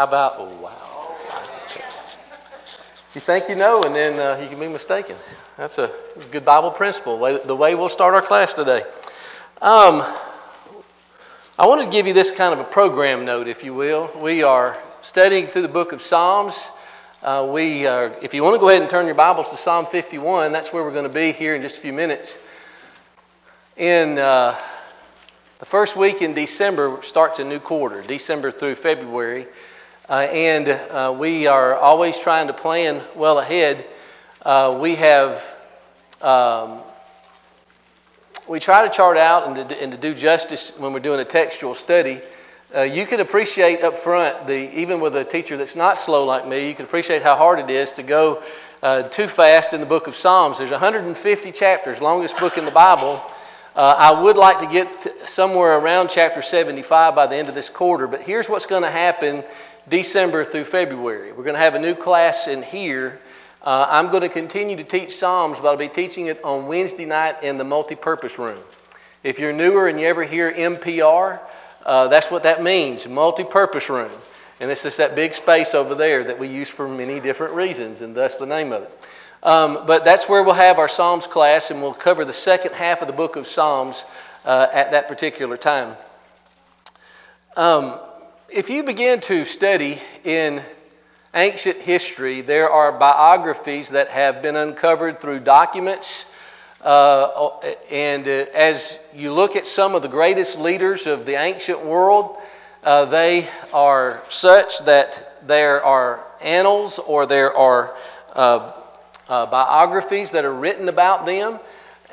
How about, oh, wow. You think you know, and then uh, you can be mistaken. That's a good Bible principle, the way we'll start our class today. Um, I want to give you this kind of a program note, if you will. We are studying through the book of Psalms. Uh, we are, if you want to go ahead and turn your Bibles to Psalm 51, that's where we're going to be here in just a few minutes. In uh, the first week in December starts a new quarter, December through February. Uh, and uh, we are always trying to plan well ahead. Uh, we have, um, we try to chart out and to, and to, do justice when we're doing a textual study. Uh, you can appreciate up front, the, even with a teacher that's not slow like me, you can appreciate how hard it is to go uh, too fast in the book of Psalms. There's 150 chapters, longest book in the Bible. Uh, I would like to get somewhere around chapter 75 by the end of this quarter, but here's what's going to happen December through February. We're going to have a new class in here. Uh, I'm going to continue to teach Psalms, but I'll be teaching it on Wednesday night in the multi-purpose room. If you're newer and you ever hear MPR, uh, that's what that means, multi-purpose room. And it's just that big space over there that we use for many different reasons, and thus the name of it. Um, but that's where we'll have our Psalms class, and we'll cover the second half of the book of Psalms uh, at that particular time. Um, if you begin to study in ancient history, there are biographies that have been uncovered through documents. Uh, and uh, as you look at some of the greatest leaders of the ancient world, uh, they are such that there are annals or there are uh, uh, biographies that are written about them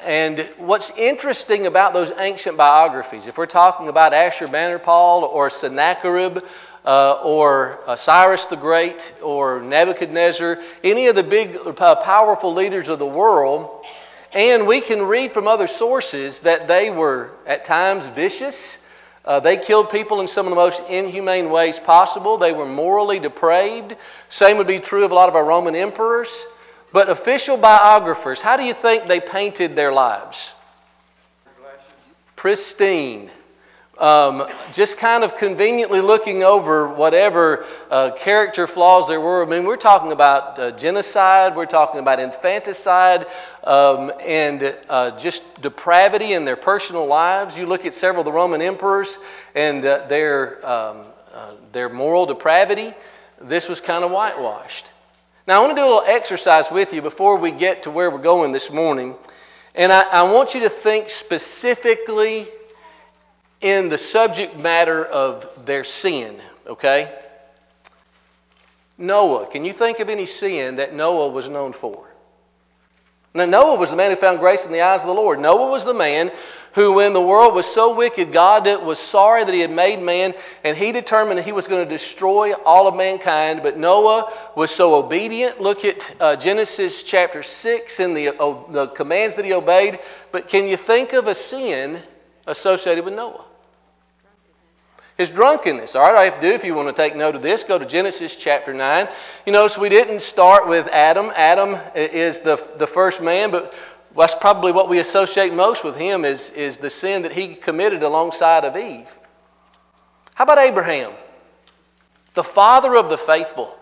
and what's interesting about those ancient biographies, if we're talking about Ashurbanipal or Sennacherib uh, or uh, Cyrus the Great or Nebuchadnezzar, any of the big, uh, powerful leaders of the world, and we can read from other sources that they were at times vicious. Uh, they killed people in some of the most inhumane ways possible. They were morally depraved. Same would be true of a lot of our Roman emperors. But official biographers, how do you think they painted their lives? Pristine. Um, just kind of conveniently looking over whatever uh, character flaws there were. I mean, we're talking about uh, genocide, we're talking about infanticide, um, and uh, just depravity in their personal lives. You look at several of the Roman emperors and uh, their, um, uh, their moral depravity. This was kind of whitewashed. Now, I want to do a little exercise with you before we get to where we're going this morning. And I, I, want you to think specifically in the subject matter of their sin, okay? Noah. Can you think of any sin that Noah was known for? Now, Noah was the man who found grace in the eyes of the Lord. Noah was the man who, when the world was so wicked, God was sorry that He had made man, and He determined that He was going to destroy all of mankind. But Noah was so obedient. Look at uh, Genesis chapter 6 and the, uh, the commands that he obeyed. But can you think of a sin associated with Noah? His drunkenness. All right, I have to do, if you want to take note of this, go to Genesis chapter 9. You notice we didn't start with Adam. Adam is the, the first man, but that's probably what we associate most with him is, is the sin that he committed alongside of Eve. How about Abraham? The father of the faithful.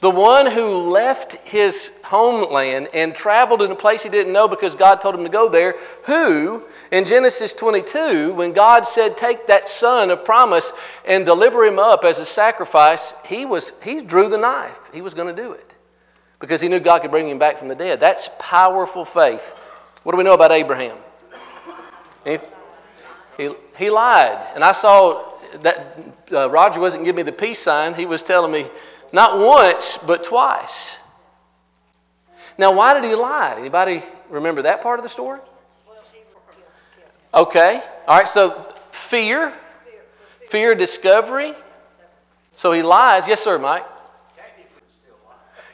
The one who left his homeland and traveled in a place he didn't know because God told him to go there. Who, in Genesis 22, when God said, Take that son of promise and deliver him up as a sacrifice, he, was, he drew the knife. He was going to do it because he knew God could bring him back from the dead. That's powerful faith. What do we know about Abraham? He, he, he lied. And I saw that uh, Roger wasn't giving me the peace sign. He was telling me, not once, but twice. Now, why did he lie? Anybody remember that part of the story? Okay. All right, so fear, fear discovery. So he lies. Yes, sir, Mike.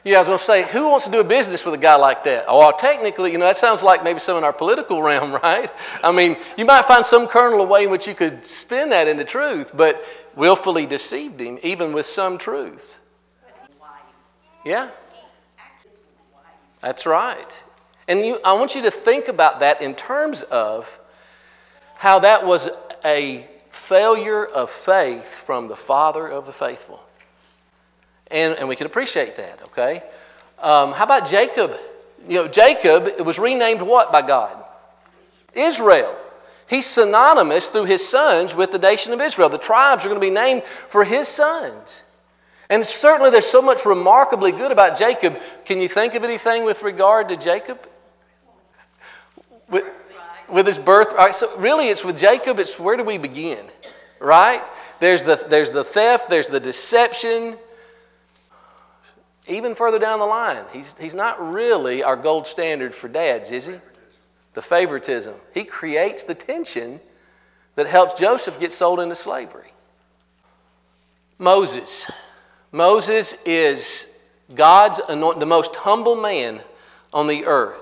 Yeah, I was going to say, who wants to do a business with a guy like that? Oh, well, technically, you know, that sounds like maybe some in our political realm, right? I mean, you might find some kernel of way in which you could spin that into truth, but willfully deceived him, even with some truth. Yeah. That's right. And you, I want you to think about that in terms of how that was a failure of faith from the Father of the faithful. And, and we can appreciate that, okay? Um, how about Jacob? You know, Jacob was renamed what by God? Israel. He's synonymous through his sons with the nation of Israel. The tribes are going to be named for his sons. And certainly there's so much remarkably good about Jacob. Can you think of anything with regard to Jacob? With, with his birth. Right, so really it's with Jacob, it's where do we begin? Right? There's the, there's the theft, there's the deception. Even further down the line, he's, he's not really our gold standard for dads, is he? The favoritism. He creates the tension that helps Joseph get sold into slavery. Moses. Moses is God's anoint, the most humble man on the earth.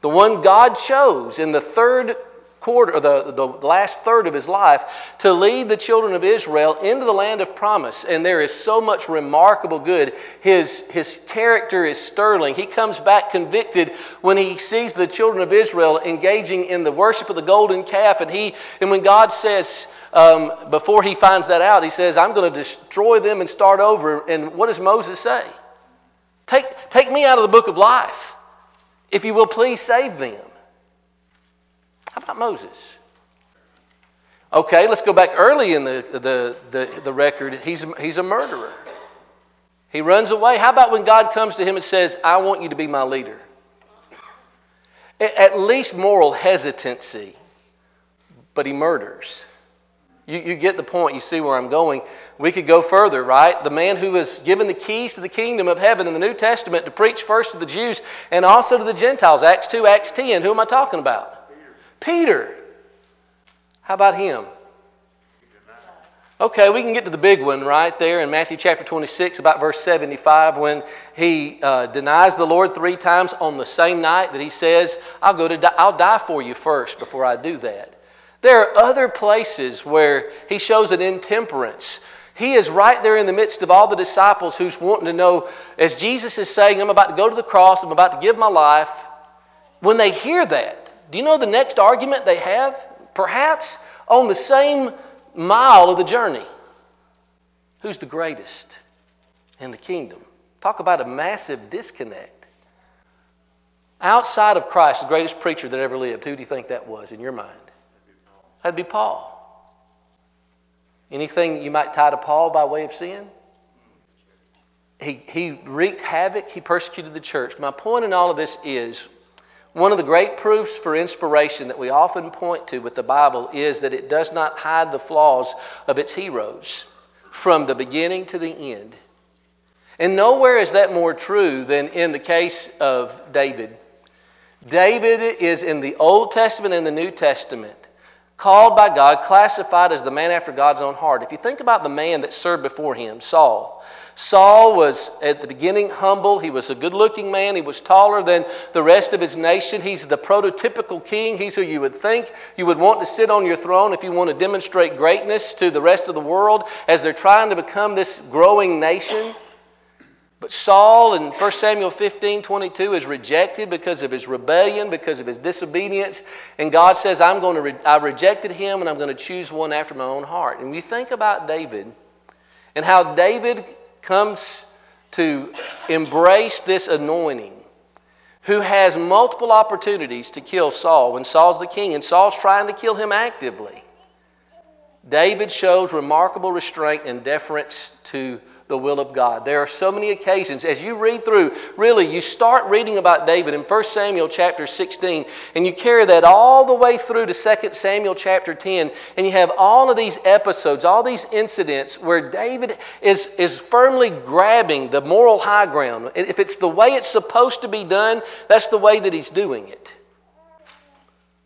The one God chose in the third quarter, the, the last third of his life, to lead the children of Israel into the land of promise. And there is so much remarkable good. His, his character is sterling. He comes back convicted when he sees the children of Israel engaging in the worship of the golden calf. And, he, and when God says, um, before he finds that out, he says, I'm going to destroy them and start over. And what does Moses say? Take, take me out of the book of life. If you will, please save them. How about Moses? Okay, let's go back early in the, the, the, the record. He's, he's a murderer. He runs away. How about when God comes to him and says, I want you to be my leader? At least moral hesitancy, but he murders. You, you get the point. You see where I'm going. We could go further, right? The man who was given the keys to the kingdom of heaven in the New Testament to preach first to the Jews and also to the Gentiles. Acts 2, Acts 10. Who am I talking about? Peter. How about him? Okay, we can get to the big one right there in Matthew chapter 26, about verse 75, when he uh, denies the Lord three times on the same night that he says, "I'll go to, die, I'll die for you first before I do that." There are other places where he shows an intemperance. He is right there in the midst of all the disciples who's wanting to know, as Jesus is saying, "I'm about to go to the cross. I'm about to give my life." When they hear that, do you know the next argument they have? Perhaps on the same mile of the journey. Who's the greatest in the kingdom? Talk about a massive disconnect. Outside of Christ, the greatest preacher that ever lived, who do you think that was in your mind? That'd be Paul. Anything you might tie to Paul by way of sin? He, he wreaked havoc, he persecuted the church. My point in all of this is one of the great proofs for inspiration that we often point to with the Bible is that it does not hide the flaws of its heroes from the beginning to the end. And nowhere is that more true than in the case of David. David is in the Old Testament and the New Testament called by God, classified as the man after God's own heart. If you think about the man that served before him, Saul, Saul was at the beginning humble. He was a good looking man. He was taller than the rest of his nation. He's the prototypical king. He's who you would think you would want to sit on your throne if you want to demonstrate greatness to the rest of the world as they're trying to become this growing nation. But Saul in 1 Samuel 15 22 is rejected because of his rebellion, because of his disobedience. And God says, I'm going to re- I rejected him and I'm going to choose one after my own heart. And you think about David and how David comes to embrace this anointing, who has multiple opportunities to kill Saul when Saul's the king and Saul's trying to kill him actively. David shows remarkable restraint and deference to the will of God. There are so many occasions as you read through, really, you start reading about David in 1 Samuel chapter 16, and you carry that all the way through to 2 Samuel chapter 10, and you have all of these episodes, all these incidents where David is, is firmly grabbing the moral high ground. If it's the way it's supposed to be done, that's the way that he's doing it.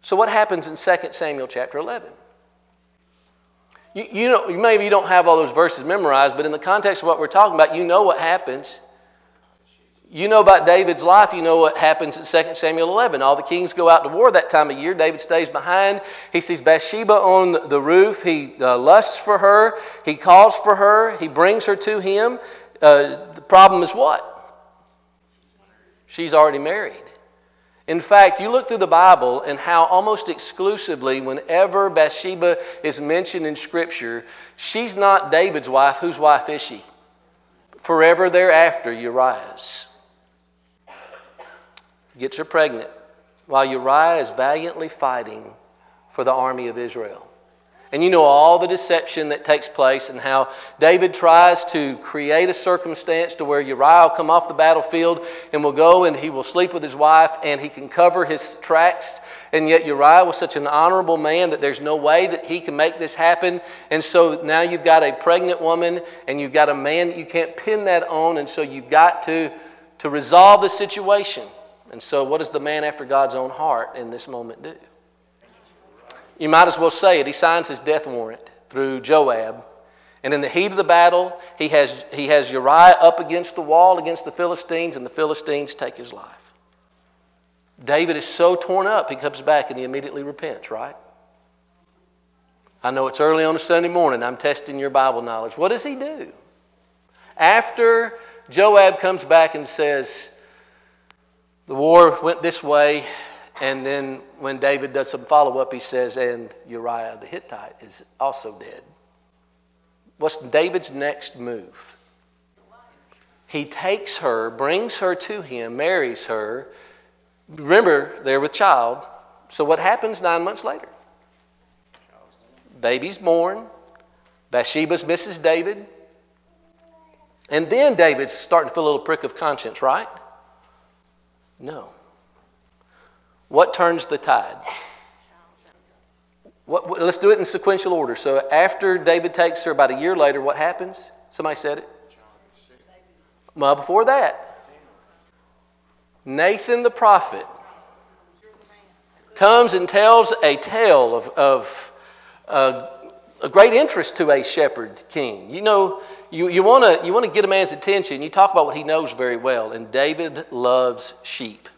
So, what happens in 2 Samuel chapter 11? You, you know, maybe you don't have all those verses memorized, but in the context of what we're talking about, you know what happens. You know about David's life. You know what happens in 2 Samuel 11. All the kings go out to war that time of year. David stays behind. He sees Bathsheba on the roof. He uh, lusts for her. He calls for her. He brings her to him. Uh, the problem is what? She's already married. In fact, you look through the Bible and how almost exclusively, whenever Bathsheba is mentioned in Scripture, she's not David's wife. Whose wife is she? forever thereafter Uriah's. Gets her pregnant while Uriah is valiantly fighting for the army of Israel. And you know all the deception that takes place and how David tries to create a circumstance to where Uriah will come off the battlefield and will go and he will sleep with his wife and he can cover his tracks. And yet Uriah was such an honorable man that there's no way that he can make this happen. And so now you've got a pregnant woman and you've got a man that you can't pin that on. And so you've got to, to resolve the situation. And so what does the man after God's own heart in this moment do? You might as well say it. He signs his death warrant through Joab. And in the heat of the battle, he has, he has Uriah up against the wall against the Philistines, and the Philistines take his life. David is so torn up, he comes back and he immediately repents, right? I know it's early on a Sunday morning. I'm testing your Bible knowledge. What does he do? After Joab comes back and says, The war went this way, and then when David does some follow up, he says, and Uriah the Hittite is also dead. What's David's next move? He takes her, brings her to him, marries her. Remember, they're with child. So what happens nine months later? Baby's born. Bathsheba's Mrs. David. And then David's starting to feel a little prick of conscience, right? No. What turns the tide? What, what, let's do it in sequential order. So after David takes her, about a year later, what happens? Somebody said it. Well, before that, Nathan the prophet comes and tells a tale of, of uh, a great interest to a shepherd king. You know, you, you want to you wanna get a man's attention. You talk about what he knows very well, and David loves sheep.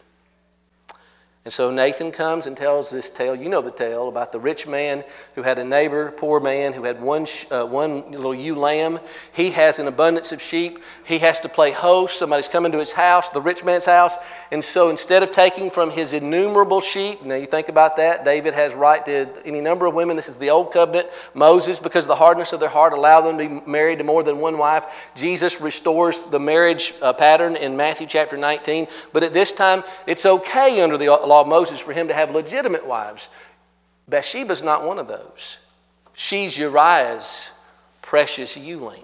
And so Nathan comes and tells this tale. You know the tale about the rich man who had a neighbor, poor man, who had one, uh, one little ewe lamb. He has an abundance of sheep. He has to play host. Somebody's coming to his house, the rich man's house. And so instead of taking from his innumerable sheep, now you think about that, David has right to any number of women. This is the old covenant. Moses, because of the hardness of their heart, allowed them to be married to more than one wife. Jesus restores the marriage uh, pattern in Matthew chapter 19. But at this time, it's okay under the law of Moses for him to have legitimate wives. Bathsheba's not one of those. She's Uriah's precious ewe lamb.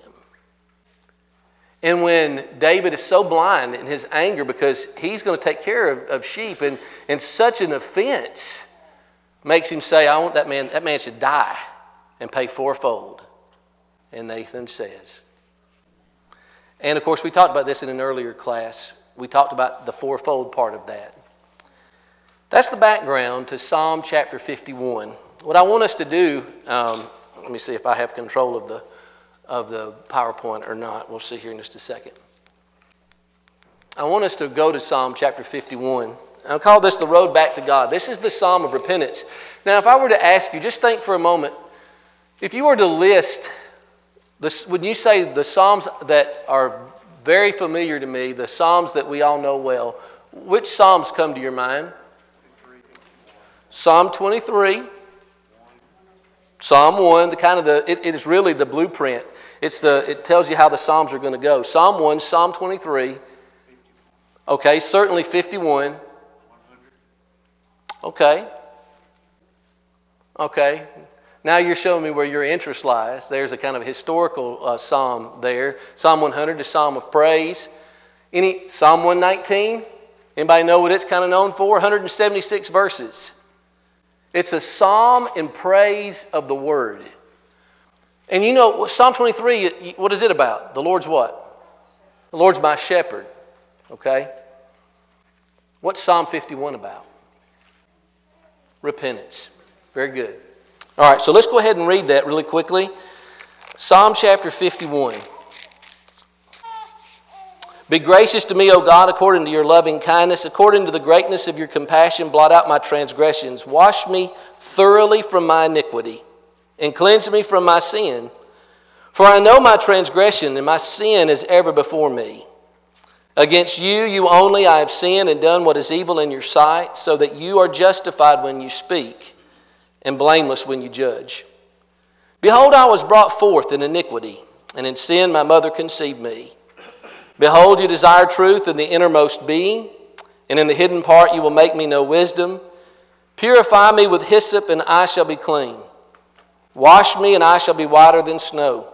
And when David is so blind in his anger because he's going to take care of, of sheep, and, and such an offense makes him say, I want that man, that man should die and pay fourfold. And Nathan says. And of course, we talked about this in an earlier class. We talked about the fourfold part of that. That's the background to Psalm chapter 51. What I want us to do, um, let me see if I have control of the, of the PowerPoint or not. We'll see here in just a second. I want us to go to Psalm chapter 51. I'll call this the road back to God. This is the Psalm of repentance. Now, if I were to ask you, just think for a moment, if you were to list, this, would you say the Psalms that are very familiar to me, the Psalms that we all know well, which Psalms come to your mind? Psalm 23, Psalm 1, the kind of the it, it is really the blueprint. It's the it tells you how the Psalms are going to go. Psalm 1, Psalm 23. Okay, certainly 51. Okay. Okay. Now you're showing me where your interest lies. There's a kind of historical uh, psalm there. Psalm 100 is psalm of praise. Any Psalm 119? Anybody know what it's kind of known for? 176 verses. It's a psalm in praise of the word. And you know, Psalm 23, what is it about? The Lord's what? The Lord's my shepherd. Okay? What's Psalm 51 about? Repentance. Very good. All right, so let's go ahead and read that really quickly. Psalm chapter 51. Be gracious to me, O God, according to your loving kindness, according to the greatness of your compassion, blot out my transgressions. Wash me thoroughly from my iniquity, and cleanse me from my sin. For I know my transgression, and my sin is ever before me. Against you, you only, I have sinned and done what is evil in your sight, so that you are justified when you speak, and blameless when you judge. Behold, I was brought forth in iniquity, and in sin my mother conceived me. Behold, you desire truth in the innermost being, and in the hidden part you will make me know wisdom. Purify me with hyssop, and I shall be clean. Wash me, and I shall be whiter than snow.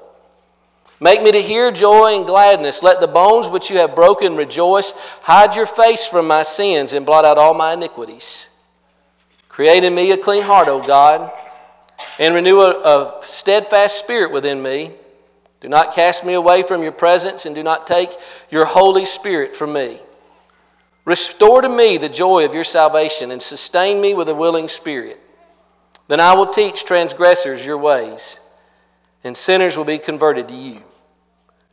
Make me to hear joy and gladness. Let the bones which you have broken rejoice. Hide your face from my sins and blot out all my iniquities. Create in me a clean heart, O God, and renew a, a steadfast spirit within me. Do not cast me away from your presence, and do not take your Holy Spirit from me. Restore to me the joy of your salvation, and sustain me with a willing spirit. Then I will teach transgressors your ways, and sinners will be converted to you.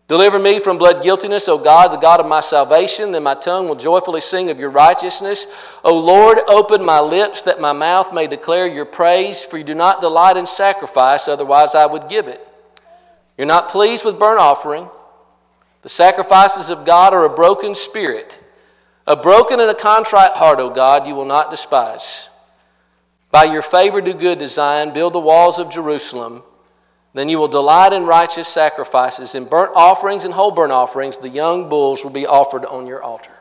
Deliver me from blood guiltiness, O God, the God of my salvation. Then my tongue will joyfully sing of your righteousness. O Lord, open my lips that my mouth may declare your praise, for you do not delight in sacrifice, otherwise I would give it. You're not pleased with burnt offering. The sacrifices of God are a broken spirit. A broken and a contrite heart, O God, you will not despise. By your favor do good Zion, build the walls of Jerusalem. Then you will delight in righteous sacrifices, in burnt offerings and whole burnt offerings. The young bulls will be offered on your altar.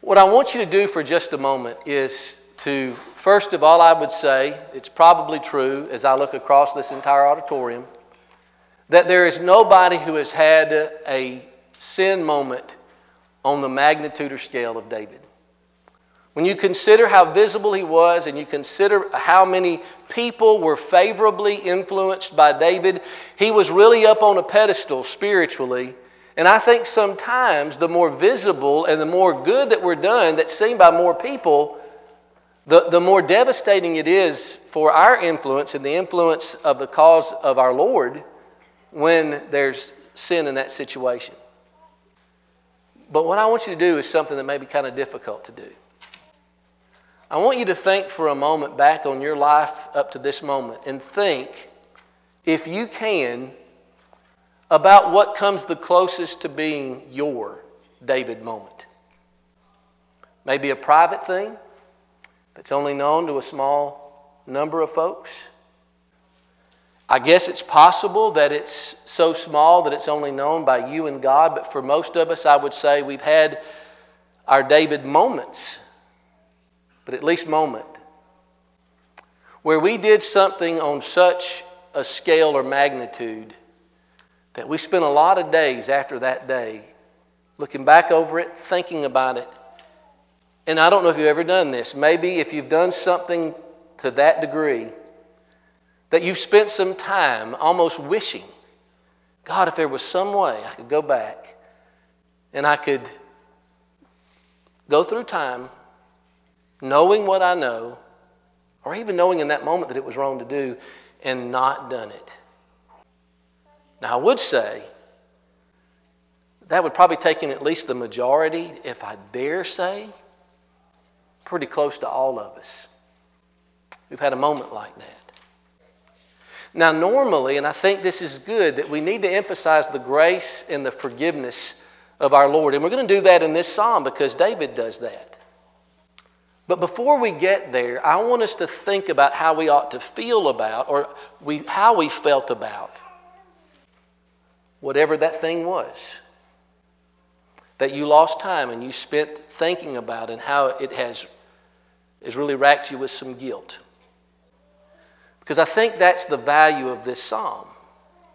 What I want you to do for just a moment is to, first of all, I would say, it's probably true as I look across this entire auditorium that there is nobody who has had a sin moment on the magnitude or scale of David. When you consider how visible he was and you consider how many people were favorably influenced by David, he was really up on a pedestal spiritually. And I think sometimes the more visible and the more good that we're done, that's seen by more people, the, the more devastating it is for our influence and the influence of the cause of our Lord when there's sin in that situation. But what I want you to do is something that may be kind of difficult to do. I want you to think for a moment back on your life up to this moment and think, if you can, about what comes the closest to being your David moment. Maybe a private thing that's only known to a small number of folks. I guess it's possible that it's so small that it's only known by you and God, but for most of us, I would say we've had our David moments, but at least moment, where we did something on such a scale or magnitude that we spent a lot of days after that day looking back over it, thinking about it. And I don't know if you've ever done this. Maybe if you've done something to that degree, that you've spent some time almost wishing, God, if there was some way I could go back and I could go through time knowing what I know, or even knowing in that moment that it was wrong to do, and not done it. Now, I would say that would probably take in at least the majority, if I dare say, pretty close to all of us. We've had a moment like that. Now, normally, and I think this is good, that we need to emphasize the grace and the forgiveness of our Lord. And we're going to do that in this psalm because David does that. But before we get there, I want us to think about how we ought to feel about, or we, how we felt about, whatever that thing was that you lost time and you spent thinking about, and how it has, has really racked you with some guilt. Because I think that's the value of this psalm.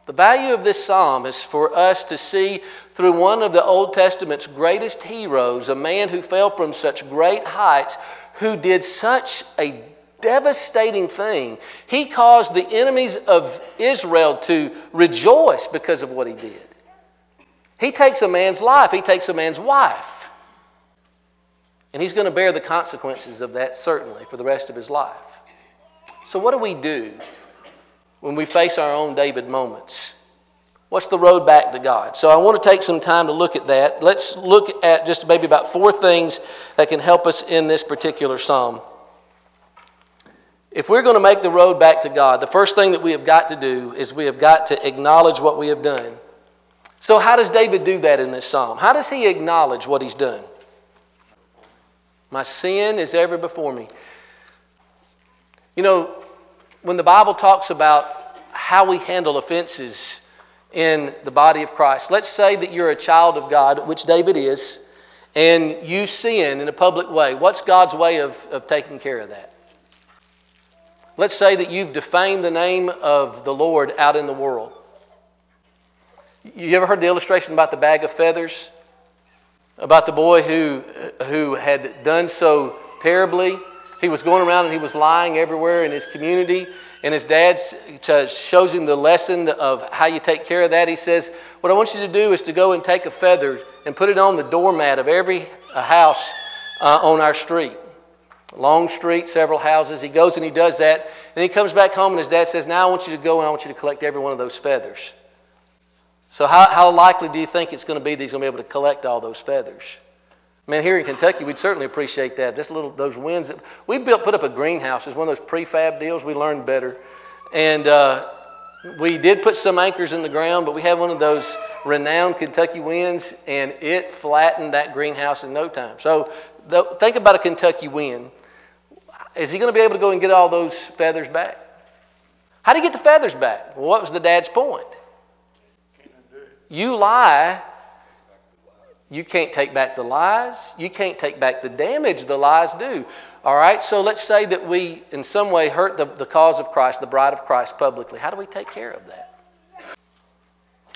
The value of this psalm is for us to see through one of the Old Testament's greatest heroes, a man who fell from such great heights, who did such a devastating thing. He caused the enemies of Israel to rejoice because of what he did. He takes a man's life, he takes a man's wife. And he's going to bear the consequences of that, certainly, for the rest of his life. So, what do we do when we face our own David moments? What's the road back to God? So, I want to take some time to look at that. Let's look at just maybe about four things that can help us in this particular psalm. If we're going to make the road back to God, the first thing that we have got to do is we have got to acknowledge what we have done. So, how does David do that in this psalm? How does he acknowledge what he's done? My sin is ever before me. You know, when the Bible talks about how we handle offenses in the body of Christ. Let's say that you're a child of God, which David is, and you sin in a public way. What's God's way of, of taking care of that? Let's say that you've defamed the name of the Lord out in the world. You ever heard the illustration about the bag of feathers? About the boy who, who had done so terribly? He was going around and he was lying everywhere in his community. And his dad shows him the lesson of how you take care of that. He says, What I want you to do is to go and take a feather and put it on the doormat of every uh, house uh, on our street. Long street, several houses. He goes and he does that. And he comes back home and his dad says, Now I want you to go and I want you to collect every one of those feathers. So, how, how likely do you think it's going to be that he's going to be able to collect all those feathers? Man, here in Kentucky, we'd certainly appreciate that. Just little those winds. That, we built, put up a greenhouse. It's one of those prefab deals. We learned better, and uh, we did put some anchors in the ground, but we had one of those renowned Kentucky winds, and it flattened that greenhouse in no time. So think about a Kentucky wind. Is he going to be able to go and get all those feathers back? How do you get the feathers back? Well, what was the dad's point? You lie you can't take back the lies. You can't take back the damage the lies do. All right, so let's say that we, in some way, hurt the, the cause of Christ, the bride of Christ, publicly. How do we take care of that?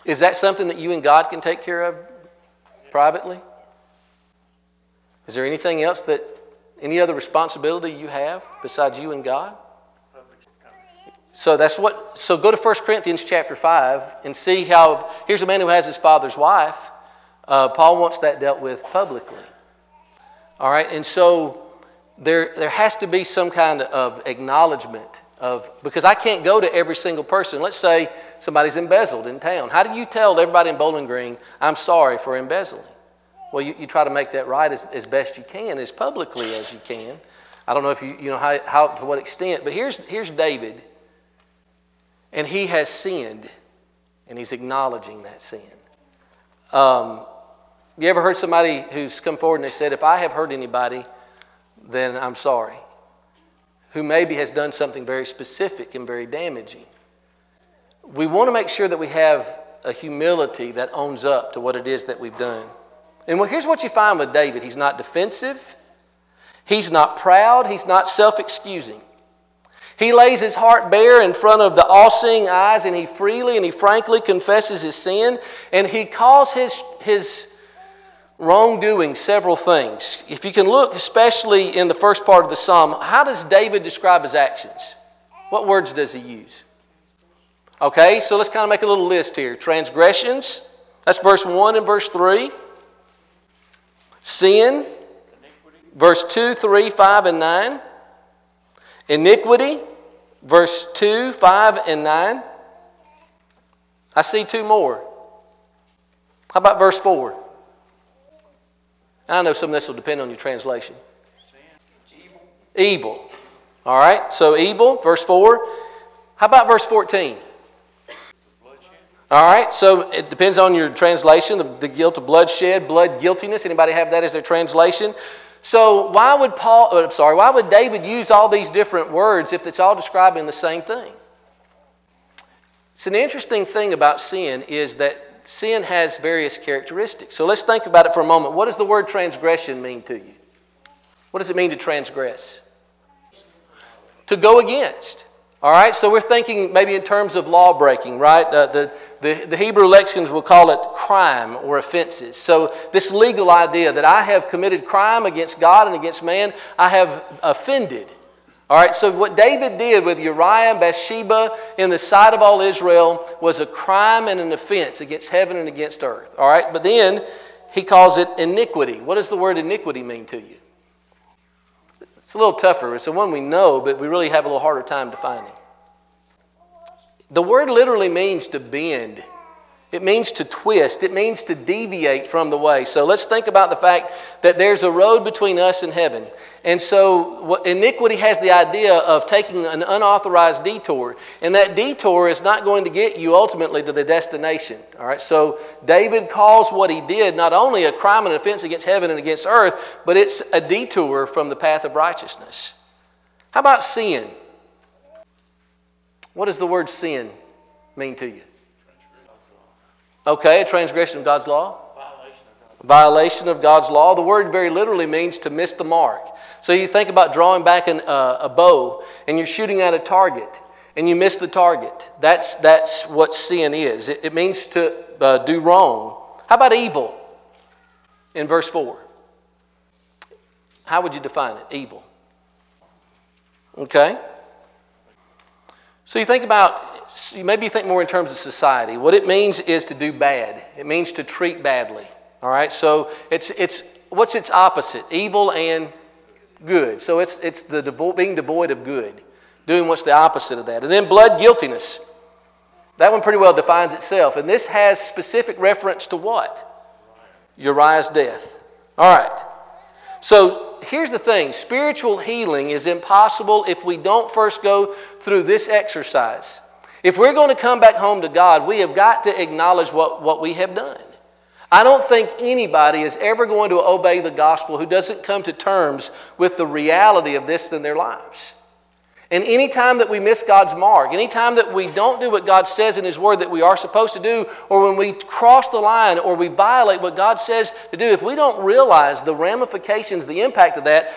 Is that something that you and God can take care of privately? Is there anything else that, any other responsibility you have besides you and God? So that's what, so go to 1 Corinthians chapter 5 and see how, here's a man who has his father's wife uh, Paul wants that dealt with publicly. All right, and so there, there has to be some kind of acknowledgement of because I can't go to every single person. Let's say somebody's embezzled in town. How do you tell everybody in Bowling Green, I'm sorry for embezzling? Well, you, you try to make that right as, as best you can, as publicly as you can. I don't know if you, you know how, how to what extent, but here's, here's David, and he has sinned, and he's acknowledging that sin. Um, you ever heard somebody who's come forward and they said, If I have hurt anybody, then I'm sorry, who maybe has done something very specific and very damaging? We want to make sure that we have a humility that owns up to what it is that we've done. And well, here's what you find with David he's not defensive, he's not proud, he's not self excusing. He lays his heart bare in front of the all seeing eyes and he freely and he frankly confesses his sin and he calls his, his wrongdoing several things. If you can look, especially in the first part of the psalm, how does David describe his actions? What words does he use? Okay, so let's kind of make a little list here. Transgressions, that's verse 1 and verse 3. Sin, verse 2, 3, 5, and 9. Iniquity, verse 2, 5, and 9. I see two more. How about verse 4? I know some of this will depend on your translation. Evil. All right, so evil, verse 4. How about verse 14? All right, so it depends on your translation. The, the guilt of bloodshed, blood guiltiness. Anybody have that as their translation? So why would Paul? Uh, sorry, why would David use all these different words if it's all describing the same thing? It's an interesting thing about sin is that sin has various characteristics. So let's think about it for a moment. What does the word transgression mean to you? What does it mean to transgress? To go against. All right, so we're thinking maybe in terms of law breaking, right? Uh, the, the, the Hebrew lexicons will call it crime or offenses. So, this legal idea that I have committed crime against God and against man, I have offended. All right, so what David did with Uriah and Bathsheba in the sight of all Israel was a crime and an offense against heaven and against earth. All right, but then he calls it iniquity. What does the word iniquity mean to you? It's a little tougher. It's the one we know, but we really have a little harder time defining. The word literally means to bend. It means to twist. It means to deviate from the way. So let's think about the fact that there's a road between us and heaven. And so iniquity has the idea of taking an unauthorized detour. And that detour is not going to get you ultimately to the destination. All right. So David calls what he did not only a crime and offense against heaven and against earth, but it's a detour from the path of righteousness. How about sin? What does the word sin mean to you? Okay, a transgression of God's law. Violation of God's Violation of God's law. The word very literally means to miss the mark. So you think about drawing back an, uh, a bow and you're shooting at a target and you miss the target. That's, that's what sin is. It, it means to uh, do wrong. How about evil in verse 4? How would you define it? Evil. Okay? So you think about, you maybe think more in terms of society. What it means is to do bad, it means to treat badly. All right? So it's, it's what's its opposite? Evil and good. So it's, it's the devo- being devoid of good, doing what's the opposite of that. And then blood guiltiness. That one pretty well defines itself. And this has specific reference to what? Uriah's death. All right. So here's the thing spiritual healing is impossible if we don't first go through this exercise. If we're going to come back home to God, we have got to acknowledge what, what we have done. I don't think anybody is ever going to obey the gospel who doesn't come to terms with the reality of this in their lives. And anytime that we miss God's mark, anytime that we don't do what God says in His Word that we are supposed to do, or when we cross the line or we violate what God says to do, if we don't realize the ramifications, the impact of that,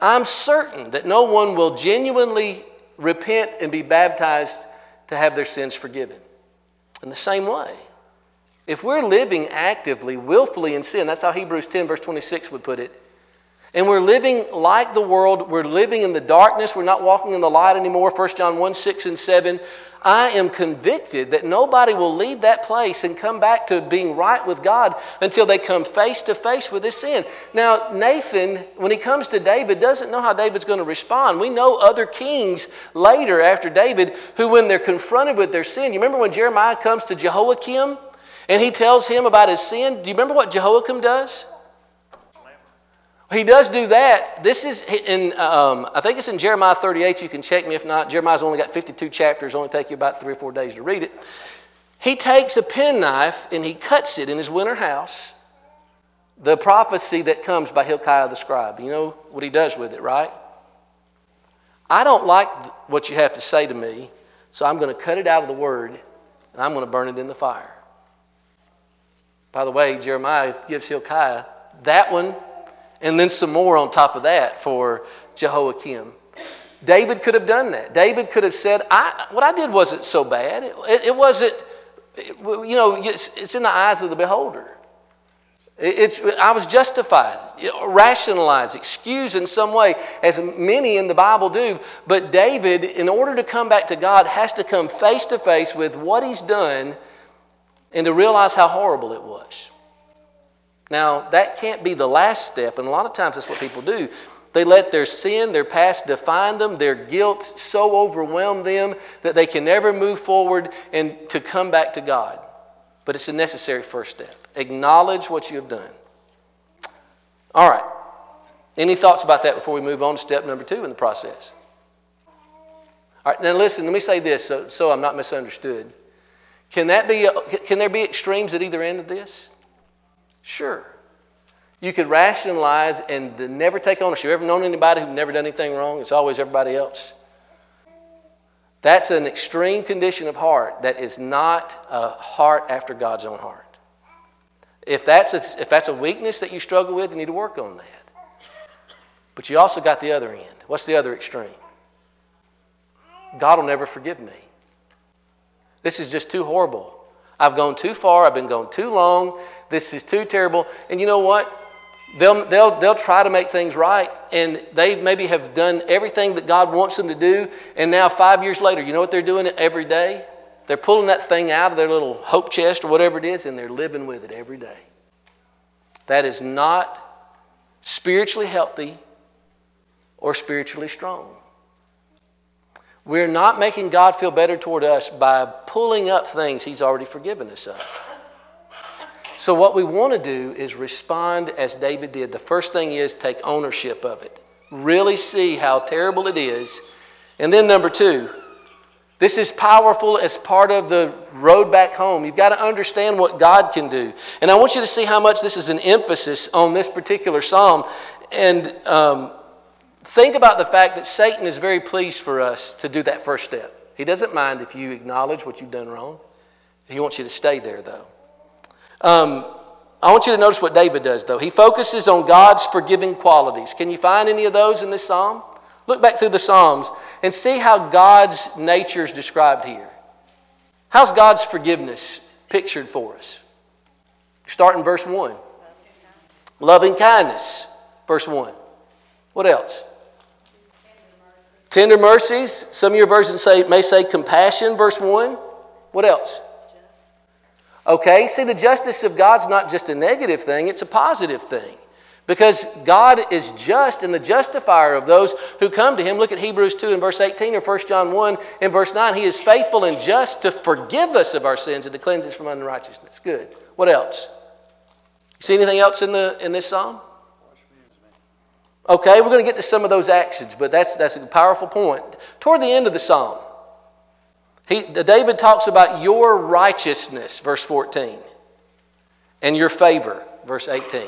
I'm certain that no one will genuinely repent and be baptized to have their sins forgiven. In the same way, if we're living actively, willfully in sin, that's how Hebrews 10, verse 26 would put it, and we're living like the world, we're living in the darkness, we're not walking in the light anymore, 1 John 1, 6 and 7, I am convicted that nobody will leave that place and come back to being right with God until they come face to face with this sin. Now, Nathan, when he comes to David, doesn't know how David's going to respond. We know other kings later after David who, when they're confronted with their sin, you remember when Jeremiah comes to Jehoiakim and he tells him about his sin? Do you remember what Jehoiakim does? He does do that. This is in, um, I think it's in Jeremiah 38. You can check me if not. Jeremiah's only got 52 chapters. Only take you about three or four days to read it. He takes a penknife and he cuts it in his winter house. The prophecy that comes by Hilkiah the scribe. You know what he does with it, right? I don't like what you have to say to me, so I'm going to cut it out of the word and I'm going to burn it in the fire. By the way, Jeremiah gives Hilkiah that one and then some more on top of that for Jehoiakim. David could have done that. David could have said, I, What I did wasn't so bad. It, it, it wasn't, it, you know, it's, it's, in the eyes of the beholder. It's, I was justified, rationalize, excuse in some way, as many in the Bible do. But David, in order to come back to God, has to come face to face with what he's done and to realize how horrible it was. Now, that can't be the last step, and a lot of times that's what people do. They let their sin, their past define them, their guilt so overwhelm them that they can never move forward and to come back to God. But it's a necessary first step. Acknowledge what you have done. All right. Any thoughts about that before we move on to step number two in the process? All right, now listen, let me say this so, so I'm not misunderstood. Can, that be, can there be extremes at either end of this? Sure. You could rationalize and never take ownership. You ever known anybody who's never done anything wrong? It's always everybody else. That's an extreme condition of heart that is not a heart after God's own heart. If that's a, if that's a weakness that you struggle with, you need to work on that. But you also got the other end. What's the other extreme? God will never forgive me. This is just too horrible. I've gone too far. I've been gone too long. This is too terrible. And you know what? They'll, they'll, they'll try to make things right, and they maybe have done everything that God wants them to do. And now, five years later, you know what they're doing every day? They're pulling that thing out of their little hope chest or whatever it is, and they're living with it every day. That is not spiritually healthy or spiritually strong. We're not making God feel better toward us by pulling up things He's already forgiven us of. So, what we want to do is respond as David did. The first thing is take ownership of it, really see how terrible it is. And then, number two, this is powerful as part of the road back home. You've got to understand what God can do. And I want you to see how much this is an emphasis on this particular psalm. And um, think about the fact that Satan is very pleased for us to do that first step. He doesn't mind if you acknowledge what you've done wrong. He wants you to stay there, though. Um, I want you to notice what David does, though. He focuses on God's forgiving qualities. Can you find any of those in this psalm? Look back through the Psalms and see how God's nature is described here. How's God's forgiveness pictured for us? Start in verse 1. Loving kindness, verse 1. What else? Tender mercies. Some of your versions say, may say compassion, verse 1. What else? Okay, see, the justice of God's not just a negative thing, it's a positive thing. Because God is just and the justifier of those who come to Him. Look at Hebrews 2 and verse 18 or 1 John 1 and verse 9. He is faithful and just to forgive us of our sins and to cleanse us from unrighteousness. Good. What else? See anything else in, the, in this psalm? Okay, we're going to get to some of those actions, but that's, that's a powerful point. Toward the end of the psalm, he, David talks about your righteousness, verse 14, and your favor, verse 18.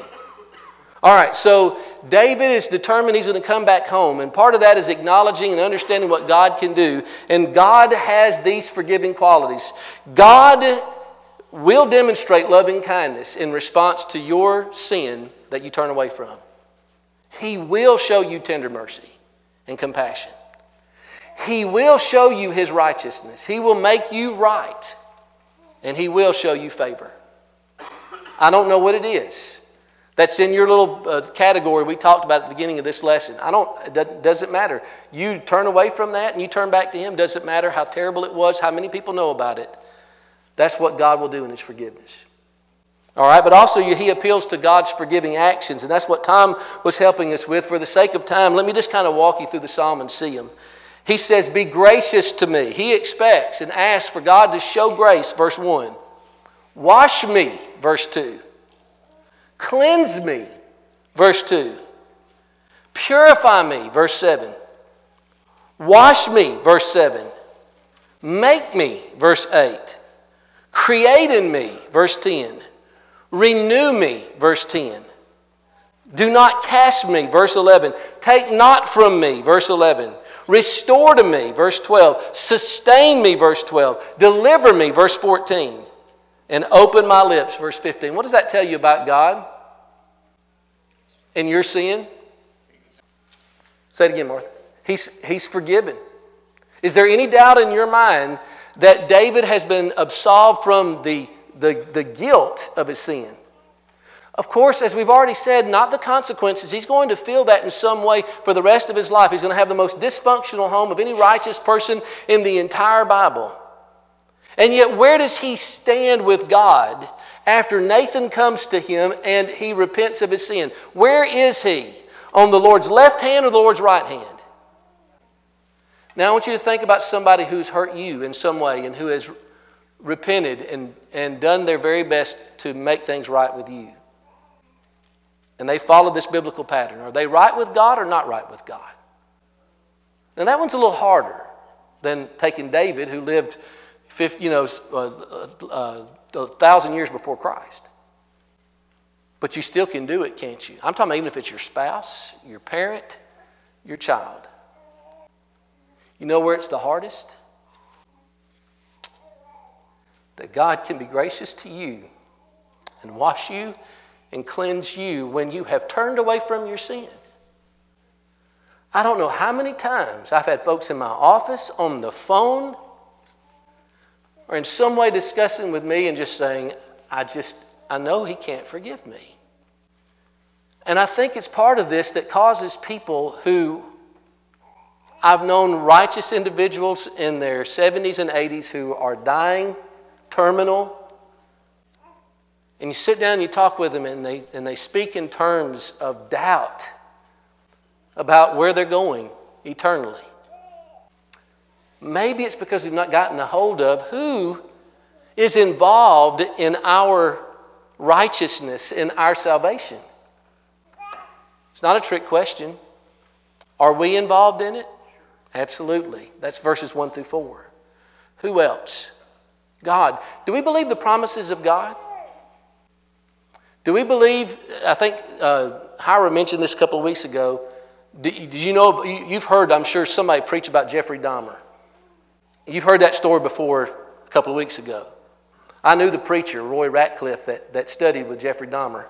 All right, so David is determined he's going to come back home, and part of that is acknowledging and understanding what God can do. And God has these forgiving qualities. God will demonstrate loving kindness in response to your sin that you turn away from. He will show you tender mercy and compassion. He will show you His righteousness. He will make you right. And He will show you favor. I don't know what it is. That's in your little uh, category we talked about at the beginning of this lesson. I don't, it doesn't matter. You turn away from that and you turn back to Him. Doesn't matter how terrible it was, how many people know about it. That's what God will do in His forgiveness. All right, but also he appeals to God's forgiving actions, and that's what Tom was helping us with. For the sake of time, let me just kind of walk you through the psalm and see them. He says, Be gracious to me. He expects and asks for God to show grace, verse 1. Wash me, verse 2. Cleanse me, verse 2. Purify me, verse 7. Wash me, verse 7. Make me, verse 8. Create in me, verse 10. Renew me, verse 10. Do not cast me, verse 11. Take not from me, verse 11. Restore to me, verse 12. Sustain me, verse 12. Deliver me, verse 14. And open my lips, verse 15. What does that tell you about God and your sin? Say it again, Martha. He's, he's forgiven. Is there any doubt in your mind that David has been absolved from the the, the guilt of his sin. Of course, as we've already said, not the consequences. He's going to feel that in some way for the rest of his life. He's going to have the most dysfunctional home of any righteous person in the entire Bible. And yet, where does he stand with God after Nathan comes to him and he repents of his sin? Where is he? On the Lord's left hand or the Lord's right hand? Now, I want you to think about somebody who's hurt you in some way and who has repented and, and done their very best to make things right with you. And they followed this biblical pattern. Are they right with God or not right with God? Now, that one's a little harder than taking David, who lived 50, you know, uh, uh, a thousand years before Christ. But you still can do it, can't you? I'm talking even if it's your spouse, your parent, your child. You know where it's the hardest? that God can be gracious to you and wash you and cleanse you when you have turned away from your sin. I don't know how many times I've had folks in my office on the phone or in some way discussing with me and just saying, I just, I know he can't forgive me. And I think it's part of this that causes people who I've known righteous individuals in their 70s and 80s who are dying terminal. And you sit down and you talk with them, and they, and they speak in terms of doubt about where they're going eternally. Maybe it's because we've not gotten a hold of who is involved in our righteousness, in our salvation. It's not a trick question. Are we involved in it? Absolutely. That's verses 1 through 4. Who else? God. Do we believe the promises of God? Do we believe, I think uh, Hira mentioned this a couple of weeks ago. Did you know, you've heard, I'm sure, somebody preach about Jeffrey Dahmer. You've heard that story before a couple of weeks ago. I knew the preacher, Roy Ratcliff, that, that studied with Jeffrey Dahmer.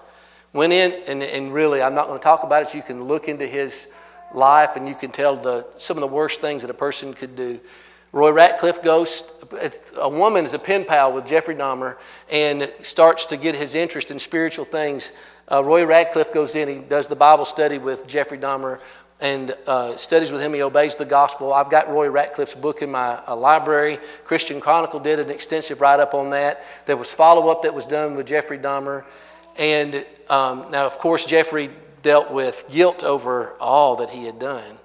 Went in, and, and really, I'm not going to talk about it. You can look into his life and you can tell the, some of the worst things that a person could do. Roy Ratcliff goes, a woman is a pen pal with Jeffrey Dahmer and starts to get his interest in spiritual things. Uh, Roy Ratcliff goes in, he does the Bible study with Jeffrey Dahmer and uh, studies with him. He obeys the gospel. I've got Roy Ratcliff's book in my uh, library. Christian Chronicle did an extensive write up on that. There was follow up that was done with Jeffrey Dahmer. And um, now, of course, Jeffrey dealt with guilt over all that he had done.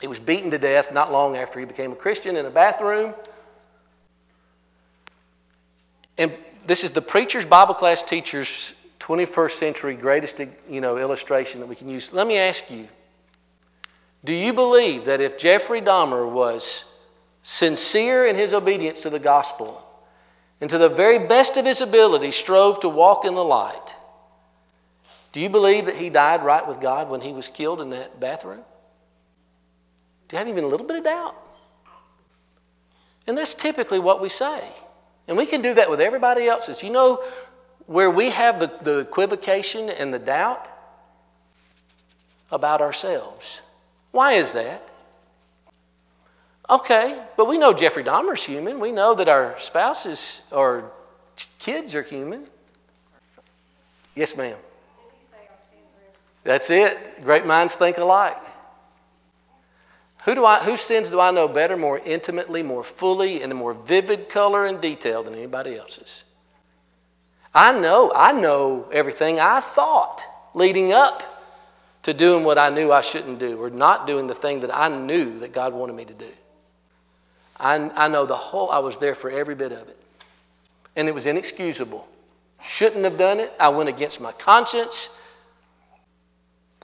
He was beaten to death not long after he became a Christian in a bathroom. And this is the preacher's Bible class teacher's 21st century greatest you know, illustration that we can use. Let me ask you do you believe that if Jeffrey Dahmer was sincere in his obedience to the gospel and to the very best of his ability strove to walk in the light, do you believe that he died right with God when he was killed in that bathroom? Do you have even a little bit of doubt? And that's typically what we say. And we can do that with everybody else's. You know where we have the, the equivocation and the doubt? About ourselves. Why is that? Okay, but we know Jeffrey Dahmer's human. We know that our spouses or kids are human. Yes, ma'am. That's it. Great minds think alike. Who do I, whose sins do I know better, more intimately, more fully, in a more vivid color and detail than anybody else's? I know, I know everything I thought leading up to doing what I knew I shouldn't do or not doing the thing that I knew that God wanted me to do. I, I know the whole, I was there for every bit of it. And it was inexcusable. Shouldn't have done it. I went against my conscience.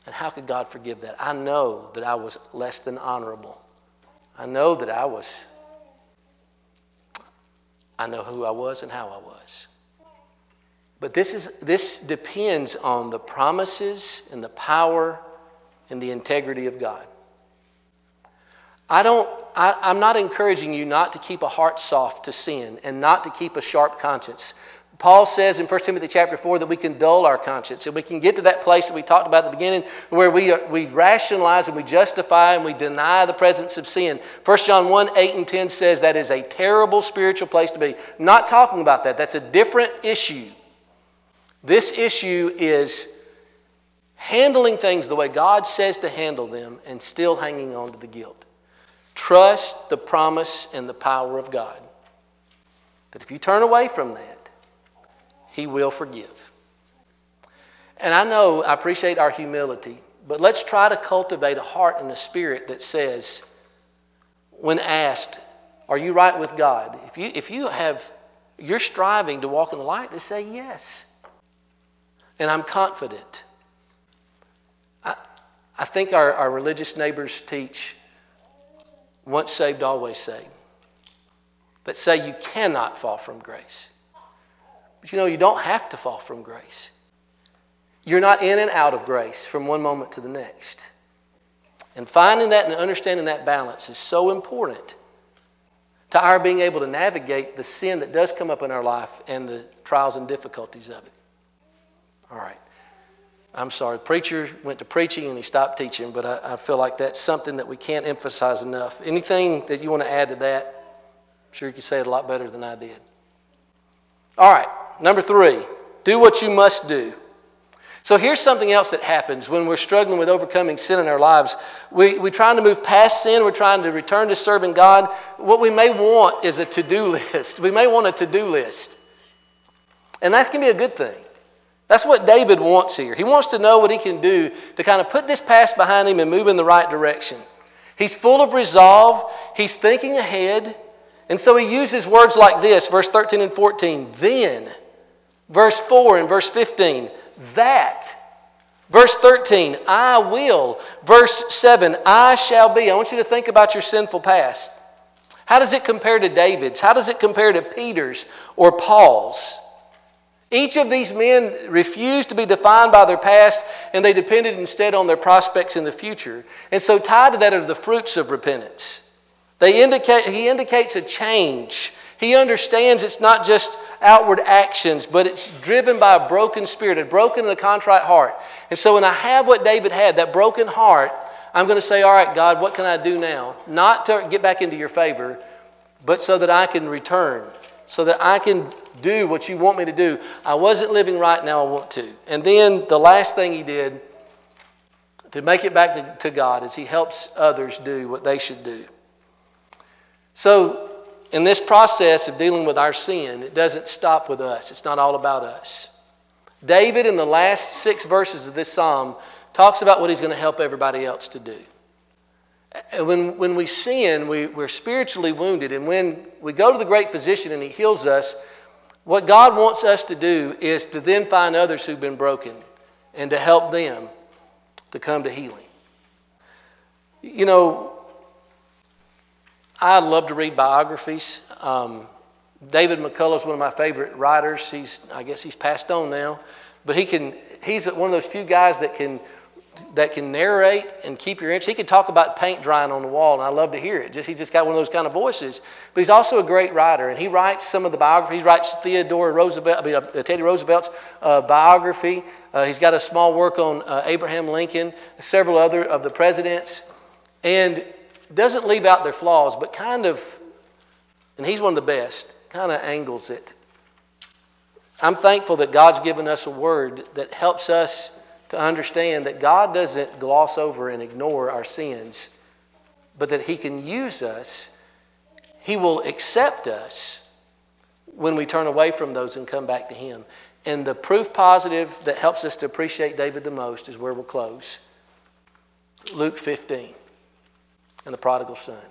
And how could God forgive that? I know that I was less than honorable. I know that I was, I know who I was and how I was. But this, is, this depends on the promises and the power and the integrity of God. I don't, I, I'm not encouraging you not to keep a heart soft to sin and not to keep a sharp conscience. Paul says in 1 Timothy chapter 4 that we can dull our conscience and we can get to that place that we talked about at the beginning where we, uh, we rationalize and we justify and we deny the presence of sin. 1 John 1 8 and 10 says that is a terrible spiritual place to be. not talking about that. That's a different issue. This issue is handling things the way God says to handle them and still hanging on to the guilt. Trust the promise and the power of God. That if you turn away from that, he will forgive. And I know, I appreciate our humility, but let's try to cultivate a heart and a spirit that says, when asked, Are you right with God? If you, if you have, you're striving to walk in the light, to say yes. And I'm confident. I, I think our, our religious neighbors teach once saved, always saved. That say you cannot fall from grace. But you know, you don't have to fall from grace. You're not in and out of grace from one moment to the next. And finding that and understanding that balance is so important to our being able to navigate the sin that does come up in our life and the trials and difficulties of it. All right. I'm sorry. The preacher went to preaching and he stopped teaching, but I, I feel like that's something that we can't emphasize enough. Anything that you want to add to that? I'm sure you can say it a lot better than I did. All right. Number three, do what you must do. So here's something else that happens when we're struggling with overcoming sin in our lives. We, we're trying to move past sin, we're trying to return to serving God. What we may want is a to do list. We may want a to do list. And that can be a good thing. That's what David wants here. He wants to know what he can do to kind of put this past behind him and move in the right direction. He's full of resolve, he's thinking ahead. And so he uses words like this, verse 13 and 14. Then Verse 4 and verse 15, that. Verse 13, I will. Verse 7, I shall be. I want you to think about your sinful past. How does it compare to David's? How does it compare to Peter's or Paul's? Each of these men refused to be defined by their past and they depended instead on their prospects in the future. And so, tied to that are the fruits of repentance. They indicate, he indicates a change He understands it's not just outward actions, but it's driven by a broken spirit, a broken and a contrite heart. And so when I have what David had, that broken heart, I'm going to say, All right, God, what can I do now? Not to get back into your favor, but so that I can return, so that I can do what you want me to do. I wasn't living right, now I want to. And then the last thing he did to make it back to, to God is he helps others do what they should do. So, in this process of dealing with our sin, it doesn't stop with us. It's not all about us. David, in the last six verses of this psalm, talks about what he's going to help everybody else to do. When, when we sin, we, we're spiritually wounded. And when we go to the great physician and he heals us, what God wants us to do is to then find others who've been broken and to help them to come to healing. You know, I love to read biographies. Um, David McCullough is one of my favorite writers. He's, I guess he's passed on now, but he can. He's one of those few guys that can that can narrate and keep your interest. He can talk about paint drying on the wall, and I love to hear it. Just he's just got one of those kind of voices. But he's also a great writer, and he writes some of the biographies. He writes Theodore Roosevelt, I mean, uh, Teddy Roosevelt's uh, biography. Uh, he's got a small work on uh, Abraham Lincoln, several other of the presidents, and doesn't leave out their flaws, but kind of, and he's one of the best, kind of angles it. I'm thankful that God's given us a word that helps us to understand that God doesn't gloss over and ignore our sins, but that He can use us. He will accept us when we turn away from those and come back to Him. And the proof positive that helps us to appreciate David the most is where we'll close Luke 15 and the prodigal son.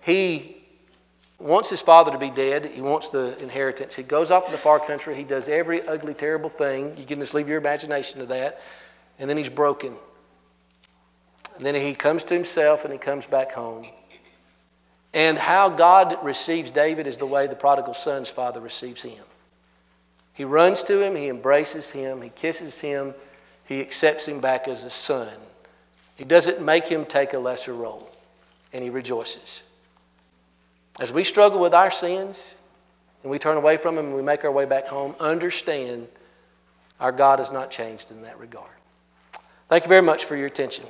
He wants his father to be dead. He wants the inheritance. He goes off to the far country. He does every ugly, terrible thing. You can just leave your imagination to that. And then he's broken. And then he comes to himself and he comes back home. And how God receives David is the way the prodigal son's father receives him. He runs to him, he embraces him, he kisses him, he accepts him back as a son. He doesn't make him take a lesser role, and he rejoices. As we struggle with our sins and we turn away from him and we make our way back home, understand our God has not changed in that regard. Thank you very much for your attention.